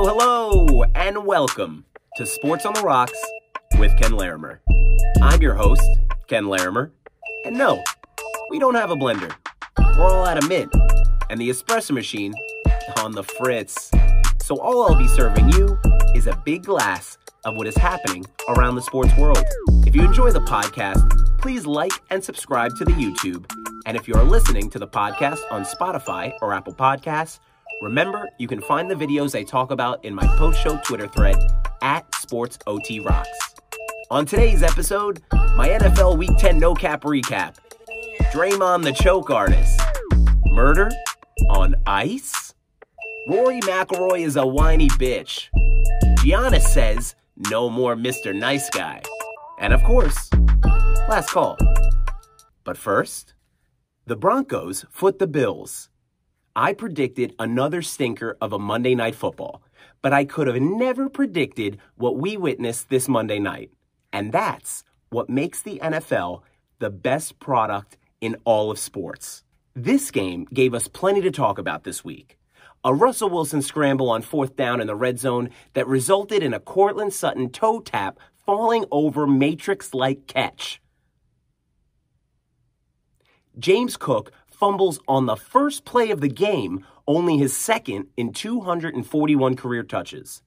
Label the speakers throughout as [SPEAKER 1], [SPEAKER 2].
[SPEAKER 1] Hello, hello, and welcome to Sports on the Rocks with Ken Larimer. I'm your host, Ken Larimer, and no, we don't have a blender. We're all out of mint, and the espresso machine on the fritz. So all I'll be serving you is a big glass of what is happening around the sports world. If you enjoy the podcast, please like and subscribe to the YouTube. And if you are listening to the podcast on Spotify or Apple Podcasts, remember you can find the videos I talk about in my post show Twitter thread at SportsOTRocks. On today's episode, my NFL Week 10 no cap recap. Draymond the choke artist. Murder on ice? Rory McIlroy is a whiny bitch. Giannis says no more Mr. Nice Guy. And of course, last call. But first, the Broncos foot the Bills. I predicted another stinker of a Monday night football, but I could have never predicted what we witnessed this Monday night. And that's what makes the NFL the best product in all of sports. This game gave us plenty to talk about this week. A Russell Wilson scramble on fourth down in the red zone that resulted in a Courtland Sutton toe tap falling over matrix like catch. James Cook fumbles on the first play of the game, only his second in 241 career touches.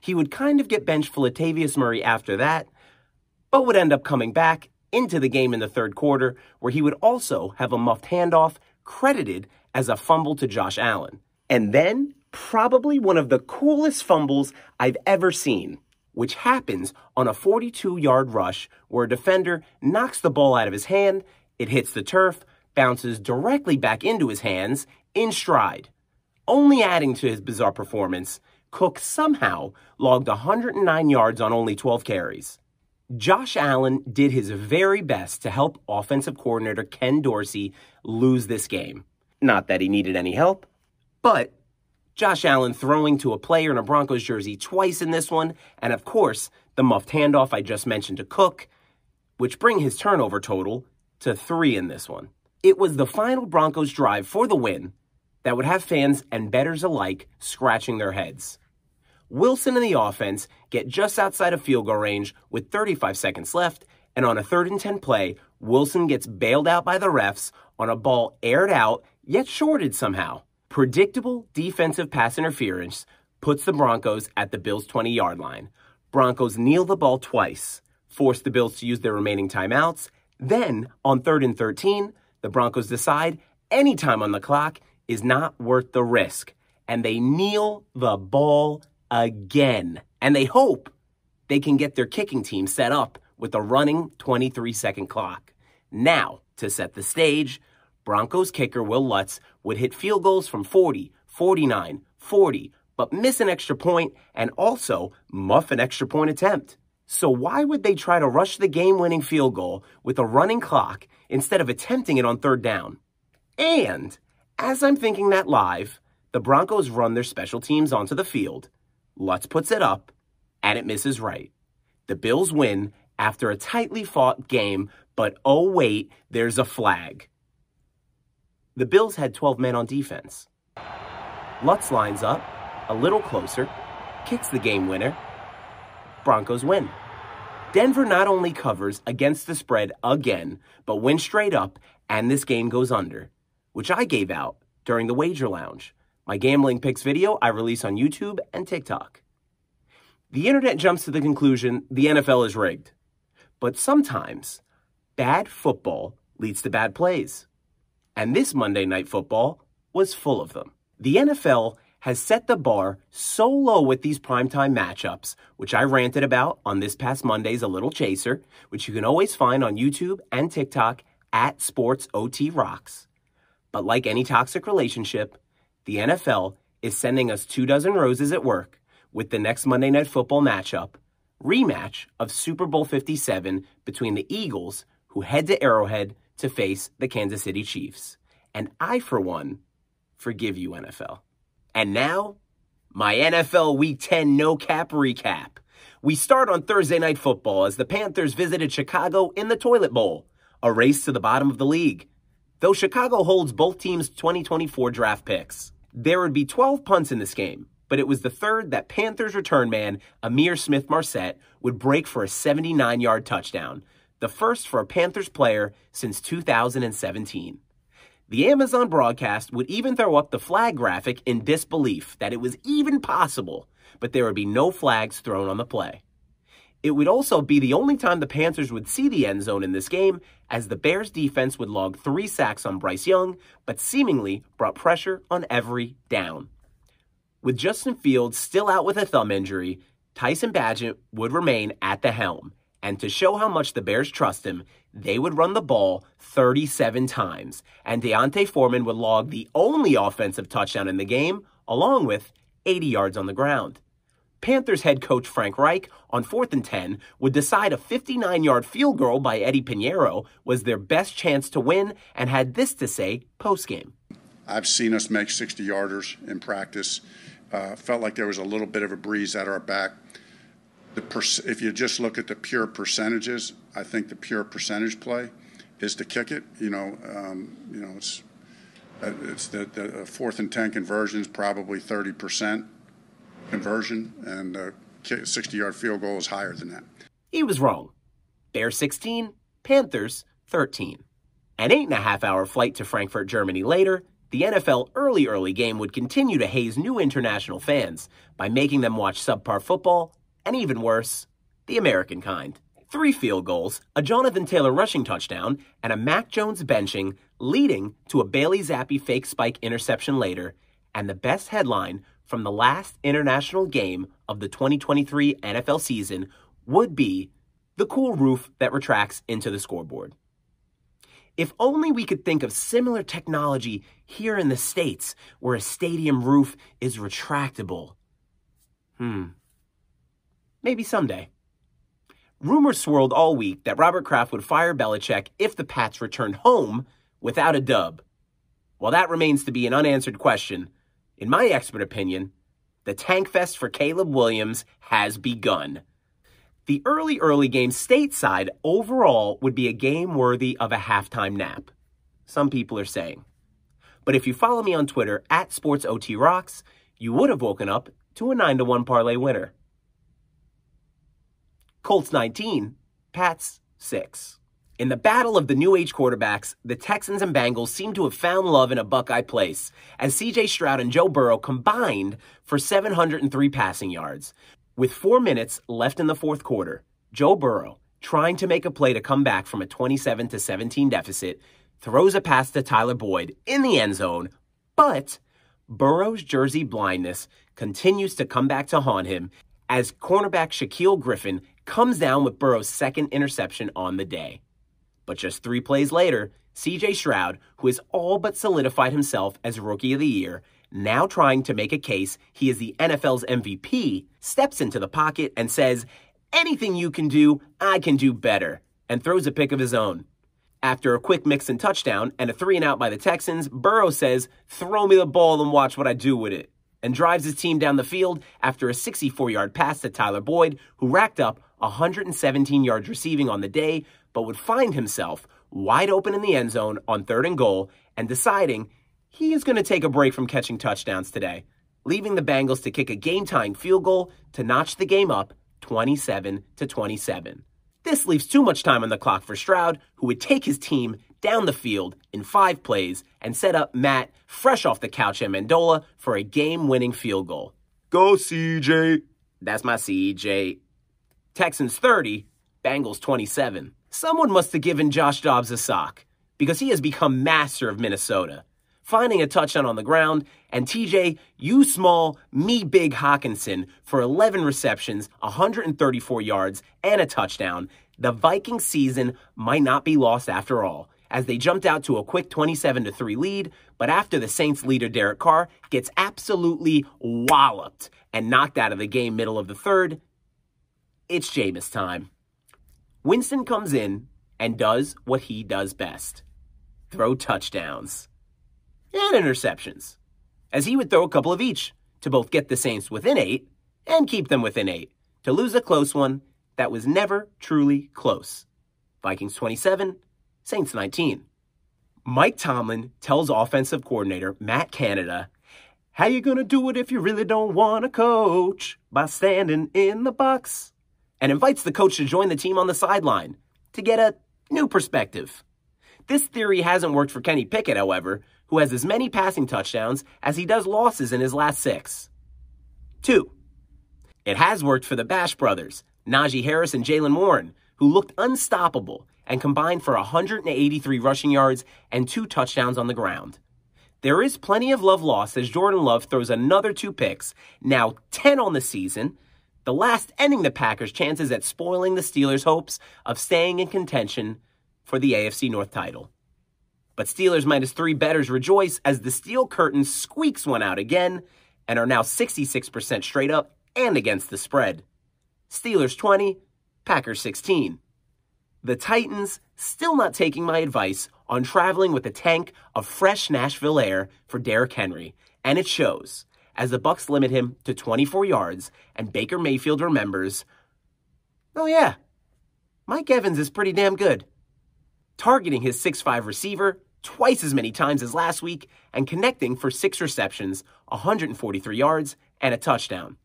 [SPEAKER 1] He would kind of get benched for Latavius Murray after that, but would end up coming back into the game in the third quarter, where he would also have a muffed handoff credited as a fumble to Josh Allen. And then, probably one of the coolest fumbles I've ever seen, which happens on a 42 yard rush where a defender knocks the ball out of his hand, it hits the turf, bounces directly back into his hands in stride. Only adding to his bizarre performance, Cook somehow logged 109 yards on only 12 carries. Josh Allen did his very best to help offensive coordinator Ken Dorsey lose this game. Not that he needed any help, but Josh Allen throwing to a player in a Broncos jersey twice in this one, and of course, the muffed handoff I just mentioned to Cook, which bring his turnover total to three in this one. It was the final Broncos drive for the win that would have fans and bettors alike scratching their heads. Wilson and the offense get just outside of field goal range with 35 seconds left, and on a third and 10 play, Wilson gets bailed out by the refs on a ball aired out yet shorted somehow. Predictable defensive pass interference puts the Broncos at the Bills' 20 yard line. Broncos kneel the ball twice, force the Bills to use their remaining timeouts. Then, on third and 13, the Broncos decide any time on the clock is not worth the risk, and they kneel the ball again. And they hope they can get their kicking team set up with a running 23 second clock. Now, to set the stage, Broncos kicker Will Lutz would hit field goals from 40, 49, 40, but miss an extra point and also muff an extra point attempt. So why would they try to rush the game-winning field goal with a running clock instead of attempting it on third down? And as I'm thinking that live, the Broncos run their special teams onto the field Lutz puts it up, and it misses right. The Bills win after a tightly fought game, but oh, wait, there's a flag. The Bills had 12 men on defense. Lutz lines up, a little closer, kicks the game winner. Broncos win. Denver not only covers against the spread again, but wins straight up, and this game goes under, which I gave out during the Wager Lounge my gambling picks video I release on YouTube and TikTok. The internet jumps to the conclusion the NFL is rigged. But sometimes bad football leads to bad plays. And this Monday Night Football was full of them. The NFL has set the bar so low with these primetime matchups, which I ranted about on this past Monday's A Little Chaser, which you can always find on YouTube and TikTok at SportsOTRocks. But like any toxic relationship, the NFL is sending us two dozen roses at work with the next Monday Night Football matchup, rematch of Super Bowl 57 between the Eagles, who head to Arrowhead to face the Kansas City Chiefs. And I, for one, forgive you, NFL. And now, my NFL Week 10 no cap recap. We start on Thursday Night Football as the Panthers visited Chicago in the Toilet Bowl, a race to the bottom of the league. Though Chicago holds both teams' 2024 draft picks. There would be 12 punts in this game, but it was the third that Panthers return man Ihmir Smith-Marsette would break for a 79 yard touchdown, the first for a Panthers player since 2017. The Amazon broadcast would even throw up the flag graphic in disbelief that it was even possible, but there would be no flags thrown on the play. It would also be the only time the Panthers would see the end zone in this game, as the Bears defense would log three sacks on Bryce Young, but seemingly brought pressure on every down. With Justin Fields still out with a thumb injury, Tyson Bagent would remain at the helm, and to show how much the Bears trust him, they would run the ball 37 times, and D'Onta Foreman would log the only offensive touchdown in the game, along with 80 yards on the ground. Panthers head coach Frank Reich on 4th and 10 would decide a 59 yard field goal by Eddie Piñeiro was their best chance to win and had this to say postgame.
[SPEAKER 2] I've seen us make 60 yarders in practice. Uh, felt like there was a little bit of a breeze at our back. If you just look at the pure percentages, I think the pure percentage play is to kick it. You know, um, you know, it's uh, it's the, the fourth and ten conversions probably 30 percent conversion, and a 60 yard field goal is higher than that.
[SPEAKER 1] He was wrong. Bears 16, Panthers 13. An eight and a half hour flight to Frankfurt, Germany later, the NFL early early game would continue to haze new international fans by making them watch subpar football, and even worse, the American kind. Three field goals, a Jonathan Taylor rushing touchdown, and a Mac Jones benching, leading to a Bailey Zappe fake spike interception later, and the best headline from the last international game of the 2023 NFL season would be the cool roof that retracts into the scoreboard. If only we could think of similar technology here in the States where a stadium roof is retractable. Hmm. Maybe someday. Rumors swirled all week that Robert Kraft would fire Belichick if the Pats returned home without a dub. While that remains to be an unanswered question, in my expert opinion, the tank fest for Caleb Williams has begun. The early, early game stateside overall would be a game worthy of a halftime nap. Some people are saying. But if you follow me on Twitter at SportsOTRocks, you would have woken up to a 9 to 1 parlay winner. Colts 19, Pats 6. In the battle of the new age quarterbacks, the Texans and Bengals seem to have found love in a Buckeye place as CJ Stroud and Joe Burrow combined for 703 passing yards. With four minutes left in the fourth quarter, Joe Burrow, trying to make a play to come back from a 27 to 17 deficit, throws a pass to Tyler Boyd in the end zone, but Burrow's jersey blindness continues to come back to haunt him as cornerback Shaquill Griffin comes down with Burrow's second interception on the day. But just three plays later, CJ Stroud, who has all but solidified himself as Rookie of the Year, now trying to make a case he is the NFL's MVP, steps into the pocket and says, Anything you can do, I can do better, and throws a pick of his own. After a quick Mixon touchdown and a three and out by the Texans, Burrow says, Throw me the ball and watch what I do with it, and drives his team down the field after a 64 yard pass to Tyler Boyd, who racked up 117 yards receiving on the day, but would find himself wide open in the end zone on third and goal and deciding he is going to take a break from catching touchdowns today, leaving the Bengals to kick a game-tying field goal to notch the game up 27 to 27. This leaves too much time on the clock for Stroud, who would take his team down the field in five plays and set up Matt fresh off the couch Ammendola for a game-winning field goal.
[SPEAKER 3] Go CJ.
[SPEAKER 1] That's my CJ. Texans 30, Bengals 27. Someone must have given Josh Dobbs a sock because he has become master of Minnesota. Finding a touchdown on the ground, and TJ, you small, me big Hockenson for 11 receptions, 134 yards, and a touchdown. The Viking season might not be lost after all, as they jumped out to a quick 27 3 lead, but after the Saints leader Derek Carr gets absolutely walloped and knocked out of the game middle of the third, it's Jameis time. Winston comes in and does what he does best throw touchdowns and interceptions, as he would throw a couple of each to both get the Saints within eight and keep them within eight, to lose a close one that was never truly close. Vikings 27, Saints 19. Mike Tomlin tells offensive coordinator Matt Canada How you gonna do it if you really don't wanna coach? By standing in the box. And invites the coach to join the team on the sideline to get a new perspective. This theory hasn't worked for Kenny Pickett, however, who has as many passing touchdowns as he does losses in his last six. Two, it has worked for the Bash brothers, Najee Harris and Jaylen Warren, who looked unstoppable and combined for 183 rushing yards and two touchdowns on the ground. There is plenty of love lost as Jordan Love throws another two picks, now 10 on the season, the last ending the Packers' chances at spoiling the Steelers' hopes of staying in contention for the AFC North title. But Steelers minus three bettors rejoice as the steel curtain squeaks one out again and are now 66% straight up and against the spread. Steelers 20, Packers 16. The Titans still not taking my advice on traveling with a tank of fresh Nashville air for Derrick Henry, and it shows as the Bucs limit him to 24 yards and Baker Mayfield remembers, "Oh yeah, Mike Evans is pretty damn good." Targeting his 6'5 receiver twice as many times as last week and connecting for 6 receptions, 143 yards and a touchdown.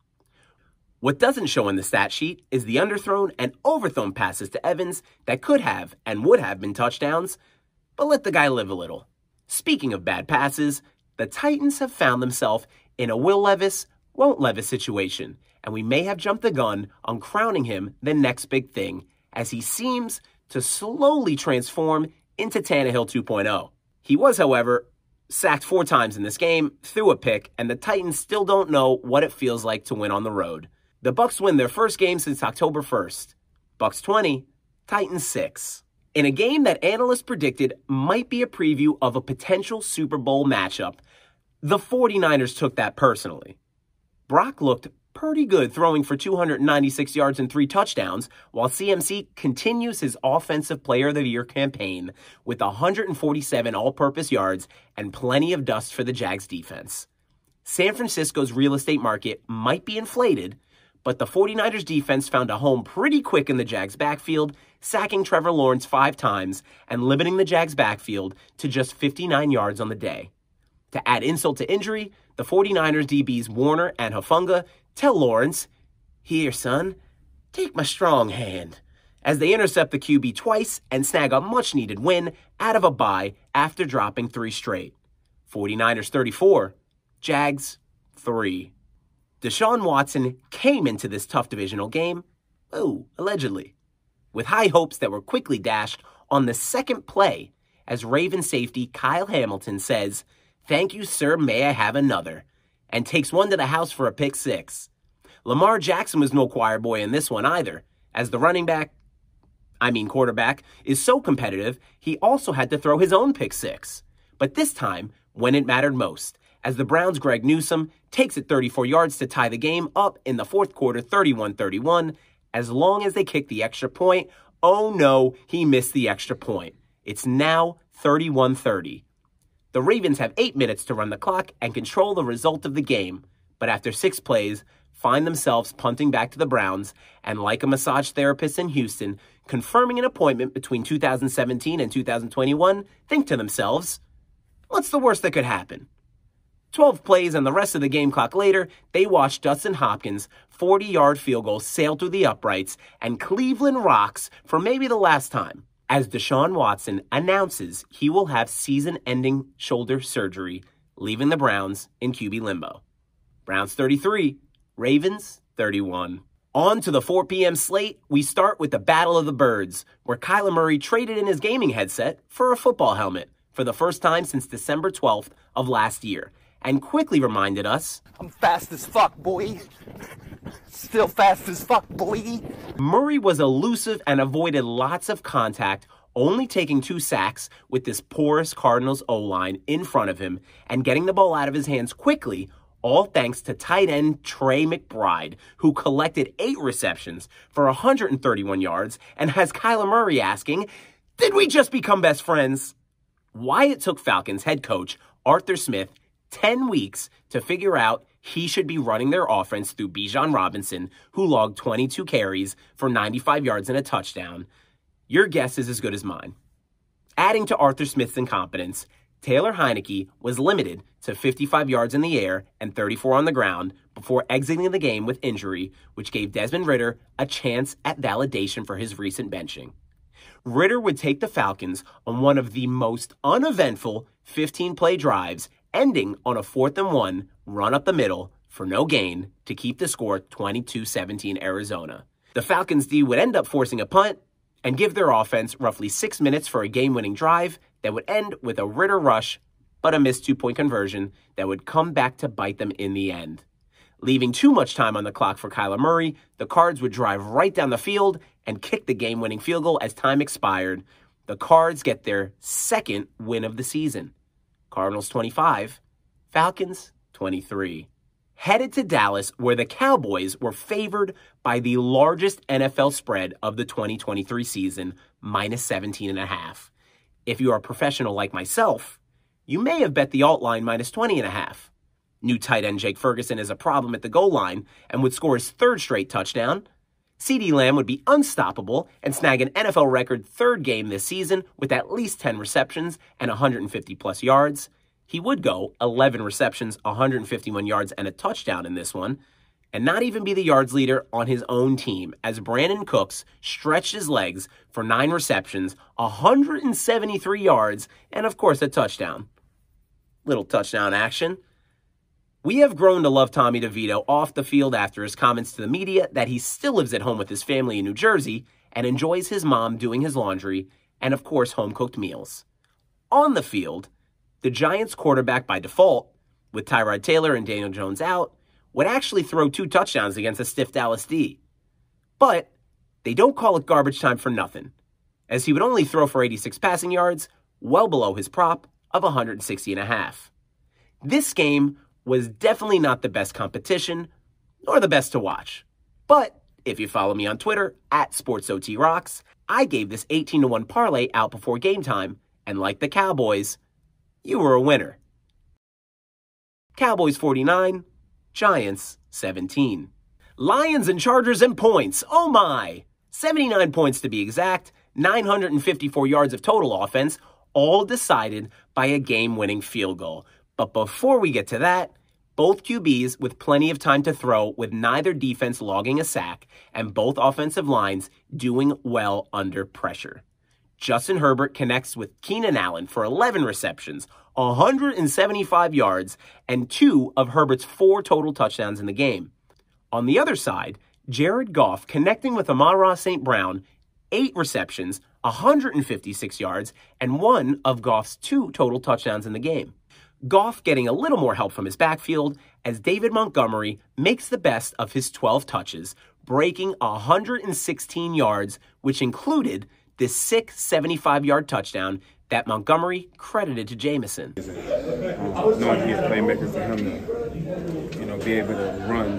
[SPEAKER 1] What doesn't show in the stat sheet is the underthrown and overthrown passes to Evans that could have and would have been touchdowns, but let the guy live a little. Speaking of bad passes, the Titans have found themselves in a Will Levis, won't Levis situation, and we may have jumped the gun on crowning him the next big thing as he seems to slowly transform into Tannehill 2.0. He was, however, sacked four times in this game, threw a pick, and the Titans still don't know what it feels like to win on the road. The Bucs win their first game since October 1st. Bucs 20, Titans 6. In a game that analysts predicted might be a preview of a potential Super Bowl matchup, the 49ers took that personally. Brock looked pretty good throwing for 296 yards and three touchdowns, while CMC continues his Offensive Player of the Year campaign with 147 all purpose yards and plenty of dust for the Jags defense. San Francisco's real estate market might be inflated, but the 49ers defense found a home pretty quick in the Jags backfield, sacking Trevor Lawrence five times and limiting the Jags backfield to just 59 yards on the day. To add insult to injury, the 49ers DBs Warner and Hufanga tell Lawrence, Here, son, take my strong hand, as they intercept the QB twice and snag a much needed win out of a bye after dropping three straight. 49ers 34, Jags 3. Deshaun Watson came into this tough divisional game, oh, allegedly, with high hopes that were quickly dashed on the second play as Raven safety Kyle Hamilton says, Thank you, sir, may I have another, and takes one to the house for a pick six. Lamar Jackson was no choir boy in this one either, as the running back, I mean quarterback, is so competitive, he also had to throw his own pick six. But this time, when it mattered most, as the Browns' Greg Newsome takes it 34 yards to tie the game up in the fourth quarter 31 31. As long as they kick the extra point, oh no, he missed the extra point. It's now 31 30. The Ravens have eight minutes to run the clock and control the result of the game, but after six plays, find themselves punting back to the Browns and, like a massage therapist in Houston, confirming an appointment between 2017 and 2021, think to themselves, what's the worst that could happen? 12 plays and the rest of the game clock later, they watched Dustin Hopkins' 40 yard field goal sail through the uprights and Cleveland rocks for maybe the last time as Deshaun Watson announces he will have season ending shoulder surgery, leaving the Browns in QB limbo. Browns 33, Ravens 31. On to the 4 p.m. slate, we start with the Battle of the Birds, where Kyler Murray traded in his gaming headset for a football helmet for the first time since December 12th of last year and quickly reminded us
[SPEAKER 4] I'm fast as fuck, boy. Still fast as fuck, boy.
[SPEAKER 1] Murray was elusive and avoided lots of contact, only taking two sacks with this porous Cardinals O line in front of him and getting the ball out of his hands quickly, all thanks to tight end Trey McBride, who collected eight receptions for 131 yards and has Kyler Murray asking, Did we just become best friends? Why it took Falcons head coach Arthur Smith 10 weeks to figure out he should be running their offense through Bijan Robinson, who logged 22 carries for 95 yards and a touchdown. Your guess is as good as mine. Adding to Arthur Smith's incompetence, Taylor Heinicke was limited to 55 yards in the air and 34 on the ground before exiting the game with injury, which gave Desmond Ridder a chance at validation for his recent benching. Ridder would take the Falcons on one of the most uneventful 15 play drives, ending on a fourth and one run up the middle for no gain to keep the score 22 17 Arizona. The Falcons D would end up forcing a punt and give their offense roughly six minutes for a game winning drive that would end with a Ridder rush, but a missed two point conversion that would come back to bite them in the end. Leaving too much time on the clock for Kyler Murray, the Cards would drive right down the field and kick the game winning field goal as time expired. The Cards get their second win of the season. Cardinals 25, Falcons 23. Headed to Dallas, where the Cowboys were favored by the largest NFL spread of the 2023 season, minus 17 and a half. If you are a professional like myself, you may have bet the alt line minus 20 and a half. New tight end Jake Ferguson is a problem at the goal line and would score his third straight touchdown. CeeDee Lamb would be unstoppable and snag an NFL record third game this season with at least 10 receptions and 150 plus yards. He would go 11 receptions, 151 yards, and a touchdown in this one, and not even be the yards leader on his own team, as Brandin Cooks stretched his legs for nine receptions, 173 yards, and of course a touchdown. Little touchdown action. We have grown to love Tommy DeVito off the field after his comments to the media that he still lives at home with his family in New Jersey and enjoys his mom doing his laundry and, of course, home cooked meals. On the field, the Giants quarterback by default, with Tyrod Taylor and Daniel Jones out, would actually throw two touchdowns against a stiff Dallas D. But they don't call it garbage time for nothing, as he would only throw for 86 passing yards, well below his prop of 160 and a half. This game was definitely not the best competition, nor the best to watch. But if you follow me on Twitter at SportsOTRocks, I gave this 18 to 1 parlay out before game time, and like the Cowboys, you were a winner. Cowboys 49, Giants 17. Lions and Chargers and points. Oh my! 79 points to be exact, 954 yards of total offense, all decided by a game winning field goal. But before we get to that, both QBs with plenty of time to throw, with neither defense logging a sack, and both offensive lines doing well under pressure. Justin Herbert connects with Keenan Allen for 11 receptions, 175 yards, and two of Herbert's four total touchdowns in the game. On the other side, Jared Goff connecting with Amon-Ra St. Brown, eight receptions, 156 yards, and one of Goff's two total touchdowns in the game. Goff getting a little more help from his backfield as David Montgomery makes the best of his 12 touches, breaking 116 yards, which included this sick 75 yard touchdown that Montgomery credited to Jameson.
[SPEAKER 5] Knowing him to, you know, be able to run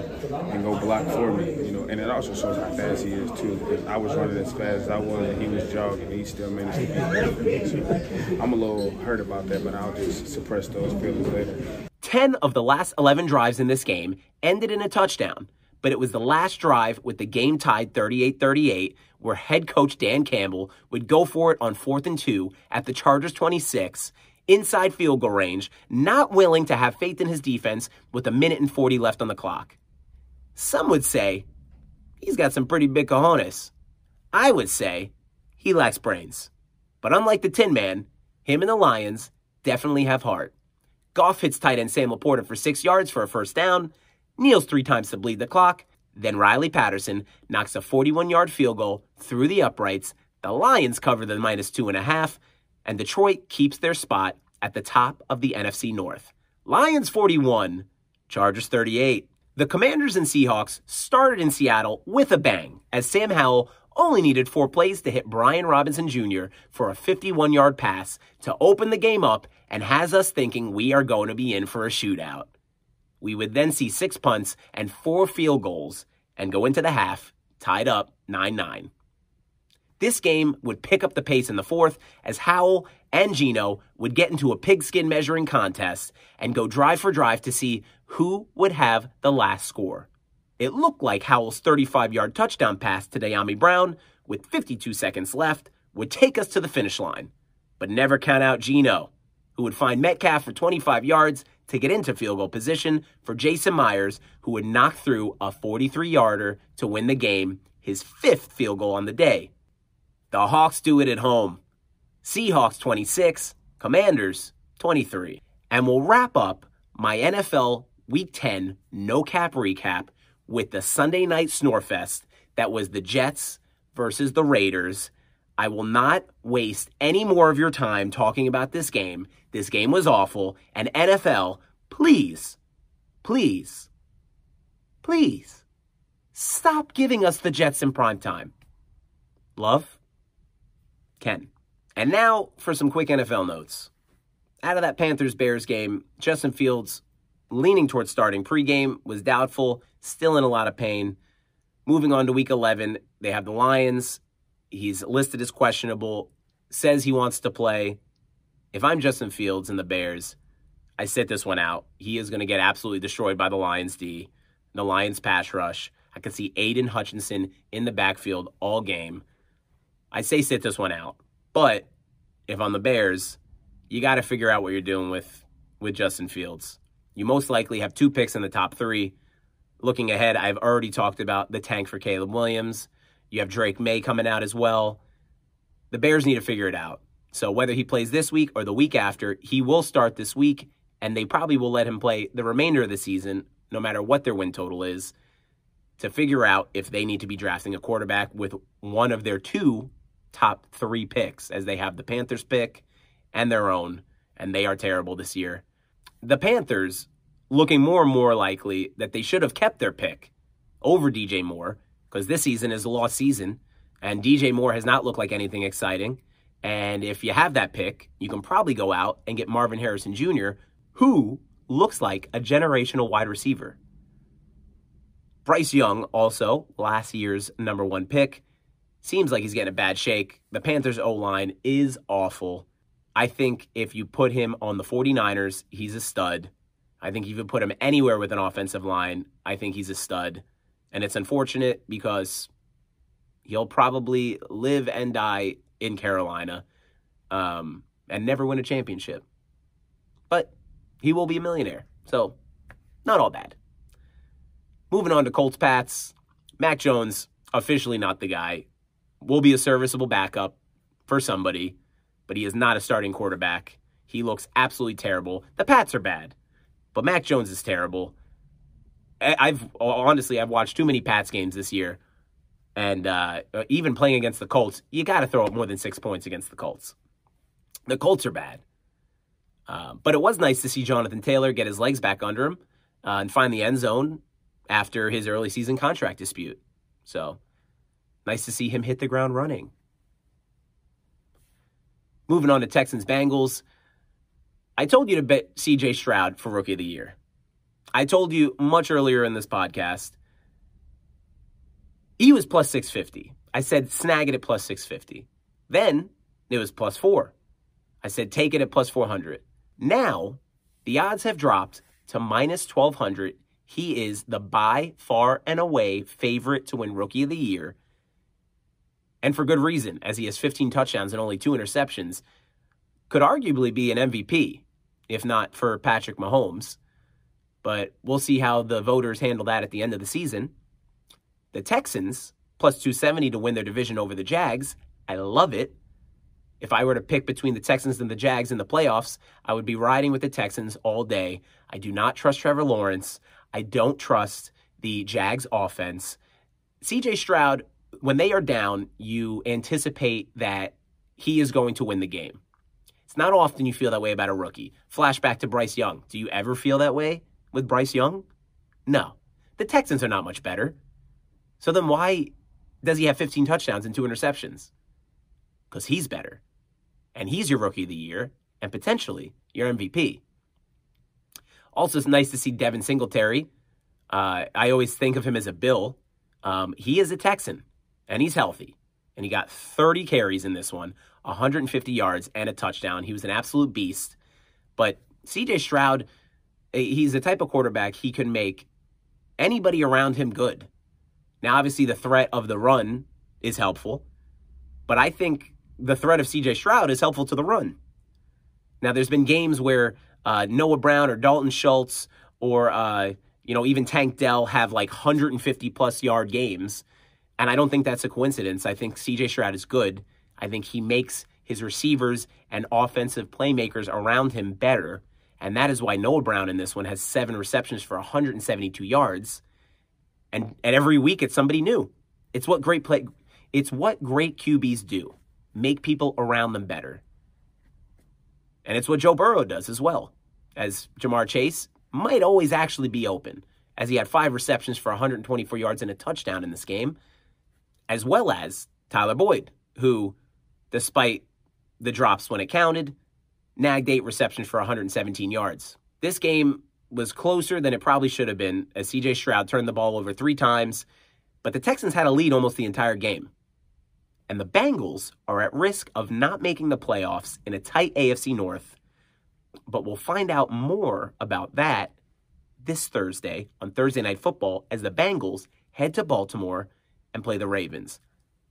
[SPEAKER 5] and go block for me, and it also shows how fast he is too. Because I was running as fast as I was, and he was jogging, he still managed to beat me. So I'm a little hurt about that, but I'll just suppress those feelings later.
[SPEAKER 1] 10 of the last 11 drives in this game ended in a touchdown, but it was the last drive with the game tied 38 38 where head coach Dan Campbell would go for it on fourth and two at the Chargers 26, inside field goal range, not willing to have faith in his defense with a minute and 40 left on the clock. Some would say he's got some pretty big cojones. I would say he lacks brains. But unlike the Tin Man, him and the Lions definitely have heart. Goff hits tight end Sam LaPorta for six yards for a first down, kneels three times to bleed the clock, then Riley Patterson knocks a 41 yard field goal through the uprights. The Lions cover the minus two and a half, and Detroit keeps their spot at the top of the NFC North. Lions 41, Chargers 38. The Commanders and Seahawks started in Seattle with a bang, as Sam Howell only needed four plays to hit Brian Robinson Jr. for a 51 yard pass to open the game up and has us thinking we are going to be in for a shootout. We would then see six punts and four field goals and go into the half tied up 9 9. This game would pick up the pace in the fourth as Howell and Geno would get into a pigskin measuring contest and go drive for drive to see who would have the last score. It looked like Howell's 35 yard touchdown pass to Dyami Brown, with 52 seconds left, would take us to the finish line. But never count out Geno. who would find Metcalf for 25 yards to get into field goal position for Jason Myers, who would knock through a 43 yarder to win the game, his fifth field goal on the day. The Hawks do it at home. Seahawks 26, Commanders 23. And we'll wrap up my NFL Week 10 no cap recap with the Sunday night snorefest that was the Jets versus the Raiders. I will not waste any more of your time talking about this game. This game was awful. And NFL, please, please, please stop giving us the Jets in prime time. Love, Ken. And now for some quick NFL notes. Out of that Panthers Bears game, Justin Fields leaning towards starting pregame was doubtful, still in a lot of pain. Moving on to week 11, they have the Lions. He's listed as questionable, says he wants to play. If I'm Justin Fields and the Bears, I sit this one out. He is going to get absolutely destroyed by the Lions D, the Lions pass rush. I could see Aidan Hutchinson in the backfield all game. I say sit this one out. But if I'm the Bears, you got to figure out what you're doing with with Justin Fields. You most likely have two picks in the top three. Looking ahead, I've already talked about the tank for Caleb Williams. You have Drake Maye coming out as well. The Bears need to figure it out. So whether he plays this week or the week after, he will start this week, and they probably will let him play the remainder of the season, no matter what their win total is, to figure out if they need to be drafting a quarterback with one of their two top three picks, as they have the Panthers pick and their own, and they are terrible this year. The Panthers looking more and more likely that they should have kept their pick over DJ Moore because this season is a lost season and DJ Moore has not looked like anything exciting. And if you have that pick, you can probably go out and get Marvin Harrison Jr., who looks like a generational wide receiver. Bryce Young, also last year's number one pick, seems like he's getting a bad shake. The Panthers' O line is awful. I think if you put him on the 49ers, he's a stud. I think you put him anywhere with an offensive line, I think he's a stud. And it's unfortunate because he'll probably live and die in Carolina um, and never win a championship. But he will be a millionaire. So, not all bad. Moving on to Colts Pats. Mac Jones, officially not the guy will be a serviceable backup for somebody, but he is not a starting quarterback. He looks absolutely terrible. The Pats are bad, but Mac Jones is terrible. I've honestly I've watched too many Pats games this year, and uh, even playing against the Colts, you got to throw up more than six points against the Colts. The Colts are bad, uh, but it was nice to see Jonathan Taylor get his legs back under him uh, and find the end zone after his early season contract dispute. So Nice to see him hit the ground running. Moving on to Texans Bengals. I told you to bet CJ Stroud for Rookie of the Year. I told you much earlier in this podcast. He was plus 650. I said snag it at plus 650. Then it was plus four. I said take it at plus 400. Now the odds have dropped to minus 1200. He is the by far and away favorite to win Rookie of the Year and for good reason, as he has 15 touchdowns and only two interceptions, could arguably be an MVP, if not for Patrick Mahomes. But we'll see how the voters handle that at the end of the season. The Texans, plus 270 to win their division over the Jags. I love it. If I were to pick between the Texans and the Jags in the playoffs, I would be riding with the Texans all day. I do not trust Trevor Lawrence. I don't trust the Jags offense. CJ Stroud when they are down, you anticipate that he is going to win the game. It's not often you feel that way about a rookie. Flashback to Bryce Young. Do you ever feel that way with Bryce Young? No. The Texans are not much better. So then why does he have 15 touchdowns and two interceptions? Because he's better. And he's your rookie of the year and potentially your MVP. Also, it's nice to see Devin Singletary. Uh, I always think of him as a Bill. Um, he is a Texan and he's healthy. And he got 30 carries in this one, 150 yards, and a touchdown. He was an absolute beast. But CJ Stroud, eh, he's the type of quarterback he can make anybody around him good. Now, obviously, the threat of the run is helpful, but I think the threat of CJ Stroud is helpful to the run. Now, there's been games where uh, Noah Brown or Dalton Schultz or uh, you know even Tank Dell have like 150 plus yard games, and I don't think that's a coincidence. I think C.J. Stroud is good. I think he makes his receivers and offensive playmakers around him better, and that is why Noah Brown in this one has seven receptions for 172 yards, and and every week it's somebody new. It's what great play. It's what great QBs do. Make people around them better. And it's what Joe Burrow does as well, as Ja'Marr Chase might always actually be open, as he had five receptions for 124 yards and a touchdown in this game, as well as Tyler Boyd, who, despite the drops when it counted, nagged eight receptions for 117 yards. This game was closer than it probably should have been, as CJ Stroud turned the ball over three times, but the Texans had a lead almost the entire game and the Bengals are at risk of not making the playoffs in a tight AFC North. But we'll find out more about that this Thursday on Thursday Night Football as the Bengals head to Baltimore and play the Ravens.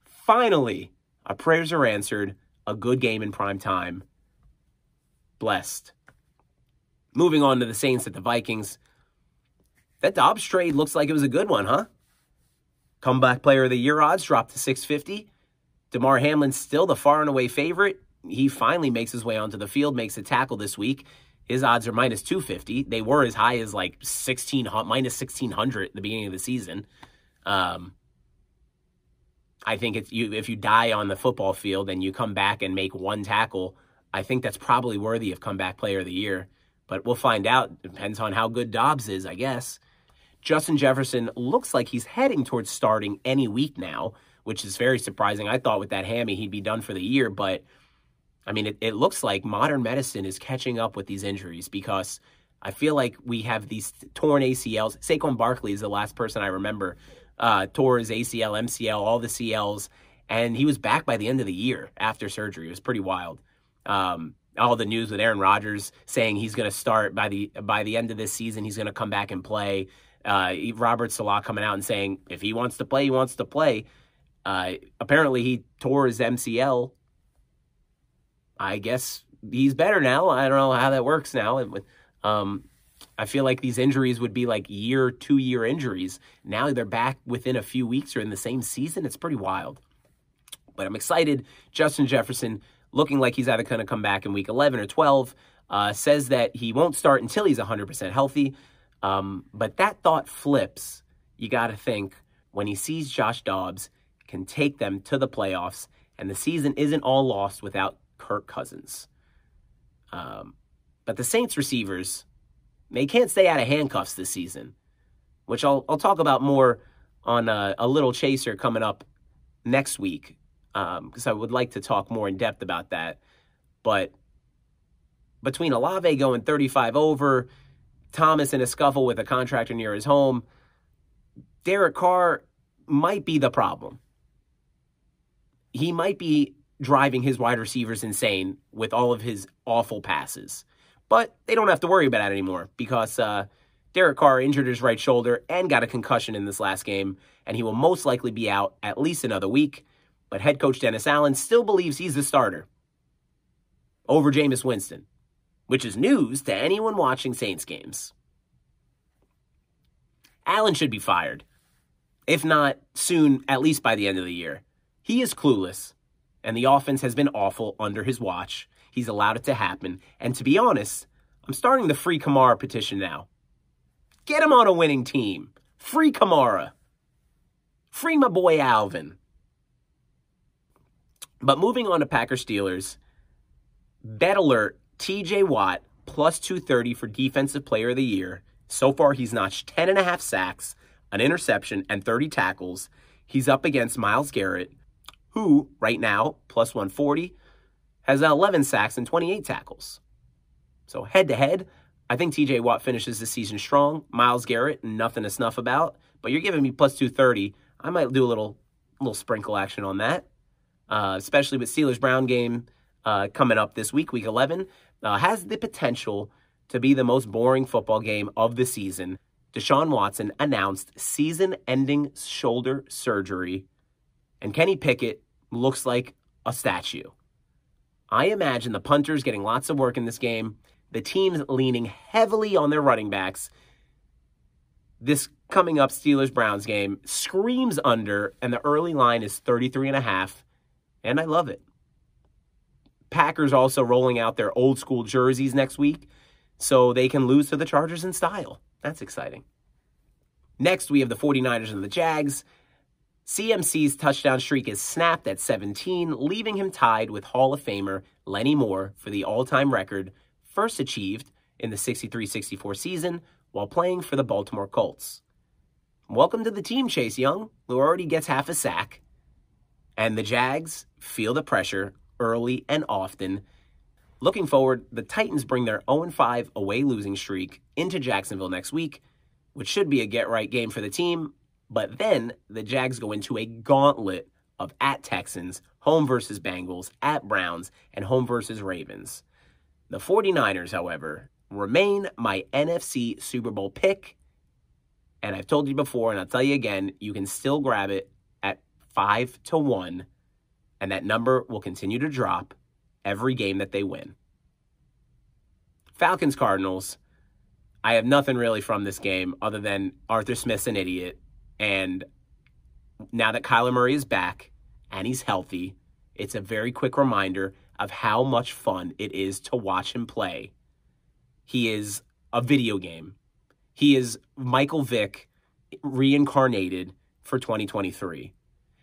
[SPEAKER 1] Finally, our prayers are answered. A good game in prime time. Blessed. Moving on to the Saints at the Vikings. That Dobbs trade looks like it was a good one, huh? Comeback player of the year odds dropped to 650. Damar Hamlin's still the far and away favorite. He finally makes his way onto the field, makes a tackle this week. His odds are minus 250. They were as high as like 16 minus 1600 at the beginning of the season. Um, I think it's you if you die on the football field and you come back and make one tackle, I think that's probably worthy of comeback player of the year. But we'll find out. Depends on how good Dobbs is, I guess. Justin Jefferson looks like he's heading towards starting any week now which is very surprising. I thought with that hammy he'd be done for the year, but I mean, it, it looks like modern medicine is catching up with these injuries because I feel like we have these torn ACLs. Saquon Barkley is the last person I remember uh, tore his ACL, MCL, all the CLs, and he was back by the end of the year after surgery. It was pretty wild. Um, all the news with Aaron Rodgers saying he's going to start by the by the end of this season. He's going to come back and play. Uh, Robert Saleh coming out and saying if he wants to play, he wants to play. Uh, apparently, he tore his MCL. I guess he's better now. I don't know how that works now. Um, I feel like these injuries would be like year, two year injuries. Now they're back within a few weeks or in the same season. It's pretty wild. But I'm excited. Justin Jefferson, looking like he's either going to come back in week 11 or 12, uh, says that he won't start until he's 100% healthy. Um, but that thought flips. You got to think when he sees Josh Dobbs can take them to the playoffs, and the season isn't all lost without Kirk Cousins. Um, but the Saints receivers, they can't stay out of handcuffs this season, which I'll, I'll talk about more on a, a little chaser coming up next week, because um, I would like to talk more in depth about that. But between Olave going 35 over, Thomas in a scuffle with a contractor near his home, Derek Carr might be the problem he might be driving his wide receivers insane with all of his awful passes. But they don't have to worry about that anymore because uh, Derek Carr injured his right shoulder and got a concussion in this last game, and he will most likely be out at least another week. But head coach Dennis Allen still believes he's the starter over Jameis Winston, which is news to anyone watching Saints games. Allen should be fired. If not soon, at least by the end of the year. He is clueless, and the offense has been awful under his watch. He's allowed it to happen. And to be honest, I'm starting the free Kamara petition now. Get him on a winning team. Free Kamara. Free my boy Alvin. But moving on to Packer Steelers, bet alert TJ Watt plus 230 for Defensive Player of the Year. So far, he's notched 10 and a half sacks, an interception, and 30 tackles. He's up against Myles Garrett, who, right now, plus 140, has 11 sacks and 28 tackles. So head to head, I think TJ Watt finishes the season strong. Myles Garrett, nothing to snuff about. But you're giving me plus 230. I might do a little little sprinkle action on that, uh, especially with Steelers Brown game uh, coming up this week, week 11. Uh, has the potential to be the most boring football game of the season. Deshaun Watson announced season ending shoulder surgery, and Kenny Pickett looks like a statue. I imagine the punters getting lots of work in this game, the teams leaning heavily on their running backs. This coming up Steelers Browns game screams under, and the early line is 33 and a half, and I love it. Packers also rolling out their old school jerseys next week so they can lose to the Chargers in style. That's exciting. Next, we have the 49ers and the Jags. CMC's touchdown streak is snapped at 17, leaving him tied with Hall of Famer Lenny Moore for the all time record, first achieved in the 63 64 season while playing for the Baltimore Colts. Welcome to the team, Chase Young, who already gets half a sack. And the Jags feel the pressure early and often. Looking forward, the Titans bring their 0 5 away losing streak into Jacksonville next week, which should be a get right game for the team but then the Jags go into a gauntlet of at Texans, home versus Bengals, at Browns, and home versus Ravens. The 49ers, however, remain my NFC Super Bowl pick. And I've told you before, and I'll tell you again, you can still grab it at 5 to 1, and that number will continue to drop every game that they win. Falcons Cardinals. I have nothing really from this game other than Arthur Smith's an idiot and now that Kyler Murray is back and he's healthy, it's a very quick reminder of how much fun it is to watch him play. He is a video game. He is Michael Vick reincarnated for 2023.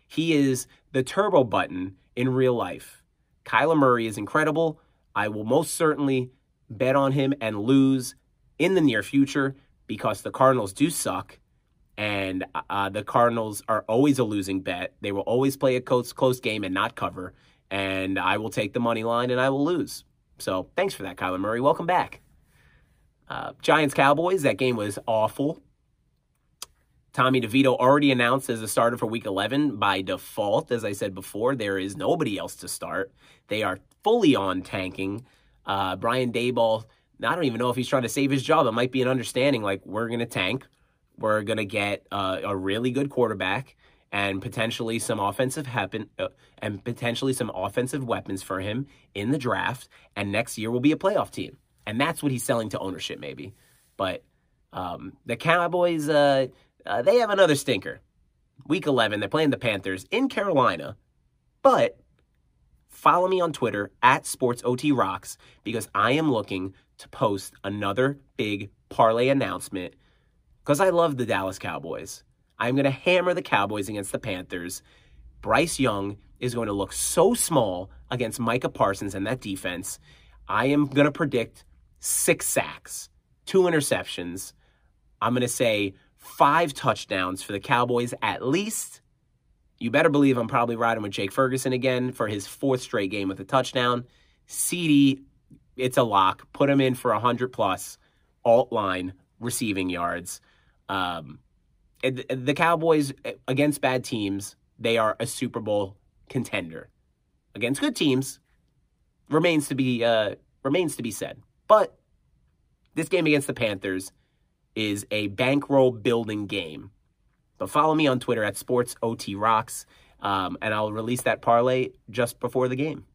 [SPEAKER 1] He is the turbo button in real life. Kyler Murray is incredible. I will most certainly bet on him and lose in the near future because the Cardinals do suck and uh, the Cardinals are always a losing bet. They will always play a close, close game and not cover. And I will take the money line and I will lose. So thanks for that, Kyler Murray. Welcome back. Uh, Giants Cowboys, that game was awful. Tommy DeVito already announced as a starter for week 11 by default. As I said before, there is nobody else to start. They are fully on tanking. Uh, Brian Daboll, I don't even know if he's trying to save his job. It might be an understanding like, we're going to tank we're going to get uh, a really good quarterback and potentially some offensive happen uh, and potentially some offensive weapons for him in the draft. And next year will be a playoff team, and that's what he's selling to ownership, maybe. But um, the Cowboys, uh, uh, they have another stinker. Week 11, they're playing the Panthers in Carolina, but follow me on Twitter at SportsOTRocks because I am looking to post another big parlay announcement because I love the Dallas Cowboys. I'm going to hammer the Cowboys against the Panthers. Bryce Young is going to look so small against Micah Parsons and that defense. I am going to predict six sacks, two interceptions. I'm going to say five touchdowns for the Cowboys at least. You better believe I'm probably riding with Jake Ferguson again for his fourth straight game with a touchdown. CeeDee, it's a lock. Put him in for 100 plus alt line receiving yards. Um, the Cowboys against bad teams, they are a Super Bowl contender. Against good teams, remains to be uh, remains to be said. But this game against the Panthers is a bankroll building game. But follow me on Twitter at SportsOTRocks, um, and I'll release that parlay just before the game.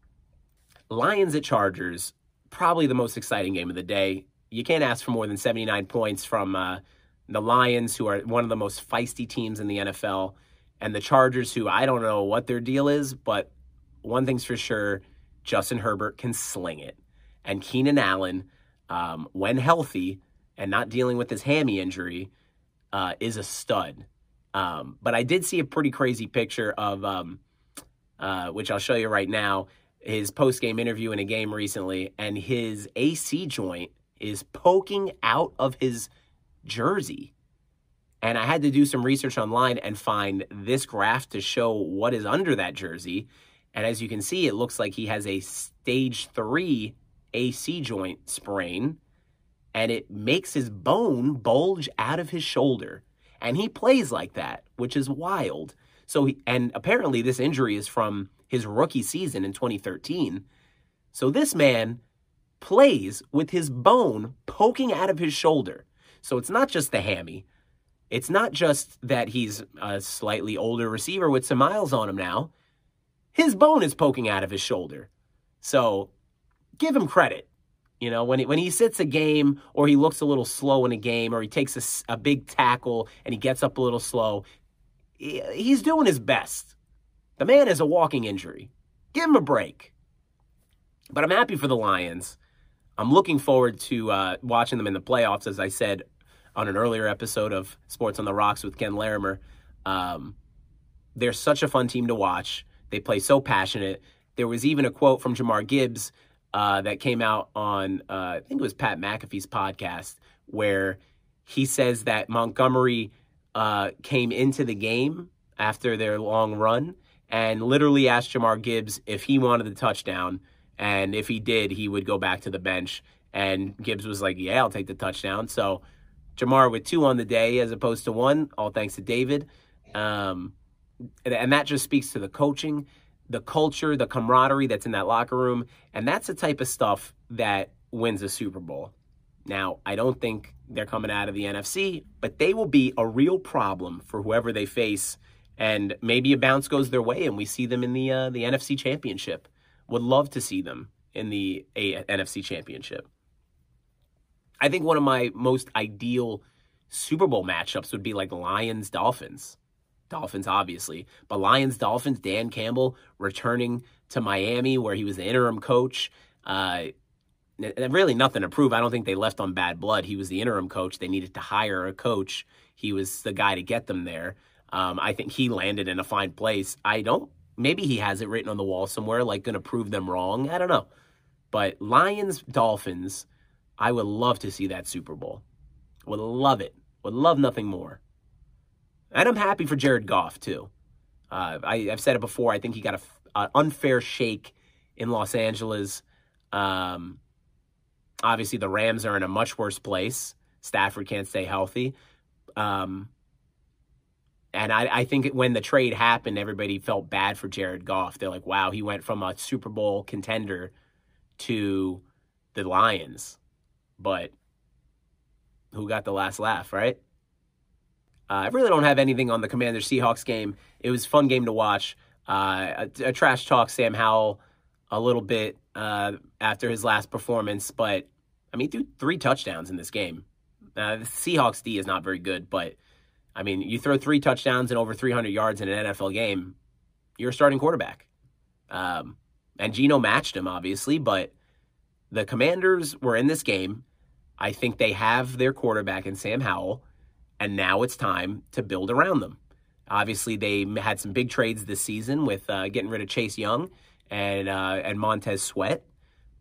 [SPEAKER 1] Lions at Chargers, probably the most exciting game of the day. You can't ask for more than 79 points from uh, the Lions, who are one of the most feisty teams in the NFL, and the Chargers, who I don't know what their deal is, but one thing's for sure Justin Herbert can sling it. And Keenan Allen, um, when healthy and not dealing with his hammy injury, uh, is a stud. Um, but I did see a pretty crazy picture of, um, uh, which I'll show you right now, his post game interview in a game recently, and his AC joint is poking out of his jersey. And I had to do some research online and find this graph to show what is under that jersey. And as you can see, it looks like he has a stage three AC joint sprain, and it makes his bone bulge out of his shoulder. And he plays like that, which is wild. So, he, and apparently, this injury is from his rookie season in 2013. So, this man plays with his bone poking out of his shoulder. So it's not just the hammy. It's not just that he's a slightly older receiver with some miles on him now. His bone is poking out of his shoulder. So give him credit. You know, when he, when he sits a game or he looks a little slow in a game or he takes a, a big tackle and he gets up a little slow, he, he's doing his best. The man is a walking injury. Give him a break. But I'm happy for the Lions. I'm looking forward to uh, watching them in the playoffs, as I said on an earlier episode of Sports on the Rocks with Ken Larimer. Um, they're such a fun team to watch. They play so passionate. There was even a quote from Jahmyr Gibbs uh, that came out on, uh, I think it was Pat McAfee's podcast, where he says that Montgomery uh, came into the game after their long run and literally asked Jahmyr Gibbs if he wanted the touchdown. And if he did, he would go back to the bench. And Gibbs was like, Yeah, I'll take the touchdown. So Jahmyr with two on the day as opposed to one, all thanks to David. Um, and, and that just speaks to the coaching, the culture, the camaraderie that's in that locker room. And that's the type of stuff that wins a Super Bowl. Now, I don't think they're coming out of the NFC, but they will be a real problem for whoever they face. And maybe a bounce goes their way, and we see them in the uh, the NFC Championship. Would love to see them in the a- NFC Championship. I think one of my most ideal Super Bowl matchups would be like Lions Dolphins. Dolphins, obviously, but Lions Dolphins. Dan Campbell returning to Miami, where he was the interim coach. Uh, really nothing to prove. I don't think they left on bad blood. He was the interim coach. They needed to hire a coach. He was the guy to get them there. Um, I think he landed in a fine place. I don't. Maybe he has it written on the wall somewhere, like going to prove them wrong. I don't know. But Lions Dolphins, I would love to see that Super Bowl. Would love it. Would love nothing more. And I'm happy for Jared Goff too. Uh, I, have said it before. I think he got an unfair shake in Los Angeles. Um, obviously, the Rams are in a much worse place. Stafford can't stay healthy. Um, and I, I, think when the trade happened, everybody felt bad for Jared Goff. They're like, wow, he went from a Super Bowl contender to the Lions. But who got the last laugh, right? Uh, I really don't have anything on the Commander Seahawks game. It was a fun game to watch. Uh, a, a, trash talk Sam Howell a little bit uh, after his last performance, but I mean, threw three touchdowns in this game. Uh, the Seahawks D is not very good, but I mean, you throw three touchdowns and over 300 yards in an NFL game, you're a starting quarterback. Um, and Geno matched him, obviously, but the Commanders were in this game. I think they have their quarterback in Sam Howell, and now it's time to build around them. Obviously, they had some big trades this season with uh, getting rid of Chase Young and uh, and Montez Sweat,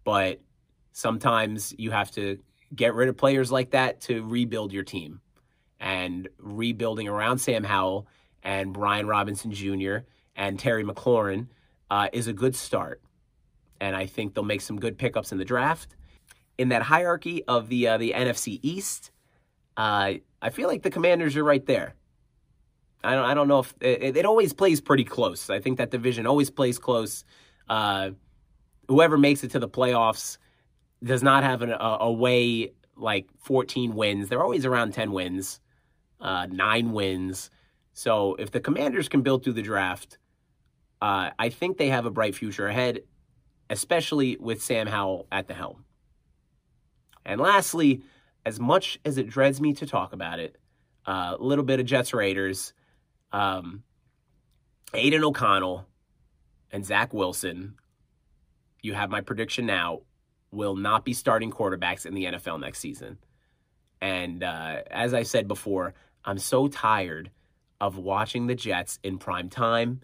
[SPEAKER 1] but sometimes you have to get rid of players like that to rebuild your team and rebuilding around Sam Howell and Brian Robinson Jr. and Terry McLaurin uh, is a good start. And I think they'll make some good pickups in the draft. In that hierarchy of the uh, the NFC East, uh, I feel like the Commanders are right there. I don't, I don't know if it, it always plays pretty close. I think that division always plays close. Uh, whoever makes it to the playoffs does not have an, a, a way like 14 wins. They're always around 10 wins uh, nine wins. So if the Commanders can build through the draft, uh, I think they have a bright future ahead, especially with Sam Howell at the helm. And lastly, as much as it dreads me to talk about it, a uh, little bit of Jets Raiders, um, Aidan O'Connell and Zach Wilson, you have my prediction now, will not be starting quarterbacks in the NFL next season. And uh, as I said before, I'm so tired of watching the Jets in prime time.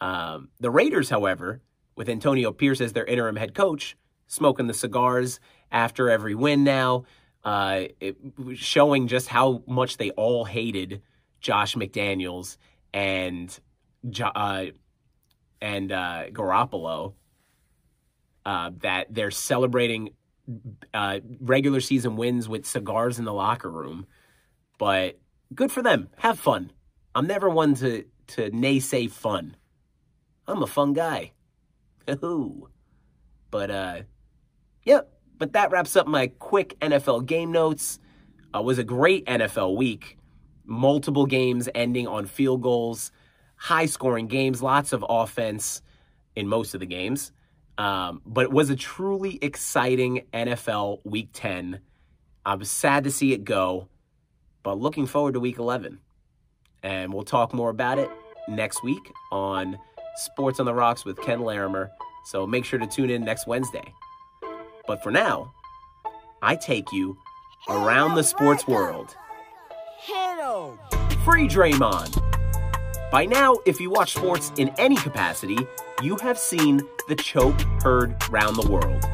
[SPEAKER 1] Um, the Raiders, however, with Antonio Pierce as their interim head coach, smoking the cigars after every win now, uh, it, showing just how much they all hated Josh McDaniels and uh, and uh, Garoppolo. Uh, that they're celebrating uh, regular season wins with cigars in the locker room, but good for them. Have fun. I'm never one to to naysay fun. I'm a fun guy. Ooh. But uh yep, but that wraps up my quick NFL game notes. Uh, was a great NFL week. Multiple games ending on field goals, high scoring games, lots of offense in most of the games. Um, but it was a truly exciting NFL Week 10. I was sad to see it go, but looking forward to Week 11. And we'll talk more about it next week on Sports on the Rocks with Ken Larimer. So make sure to tune in next Wednesday. But for now, I take you around the sports world. Hello. Free Draymond. By now, if you watch sports in any capacity, you have seen the choke heard round the world.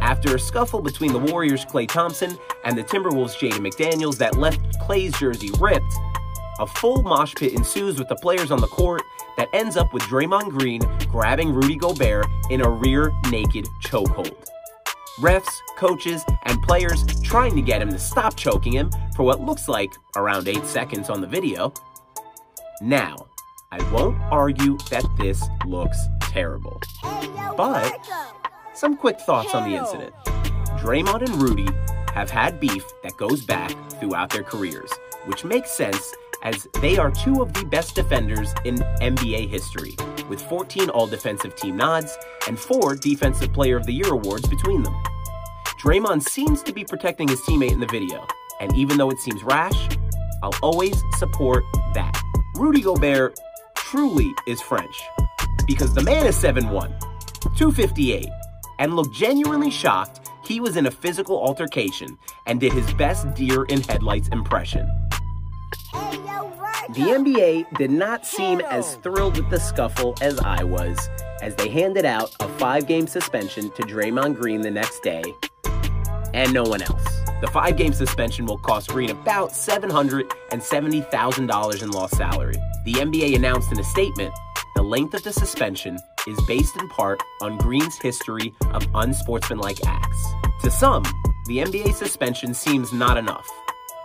[SPEAKER 1] After a scuffle between the Warriors' Klay Thompson and the Timberwolves' Jaden McDaniels that left Klay's jersey ripped, a full mosh pit ensues with the players on the court that ends up with Draymond Green grabbing Rudy Gobert in a rear naked chokehold. Refs, coaches, and players trying to get him to stop choking him for what looks like around 8 seconds on the video. Now, I won't argue that this looks terrible. But some quick thoughts on the incident. Draymond and Rudy have had beef that goes back throughout their careers, which makes sense as they are two of the best defenders in NBA history, with 14 All Defensive Team nods and four Defensive Player of the Year awards between them. Draymond seems to be protecting his teammate in the video, and even though it seems rash, I'll always support that. Rudy Gobert truly is French, because the man is 7'1, 258, and looked genuinely shocked he was in a physical altercation and did his best deer in headlights impression. The NBA did not seem as thrilled with the scuffle as I was, as they handed out a five game suspension to Draymond Green the next day, and no one else. The five game suspension will cost Green about $770,000 in lost salary. The NBA announced in a statement the length of the suspension is based in part on Green's history of unsportsmanlike acts. To some, the NBA suspension seems not enough.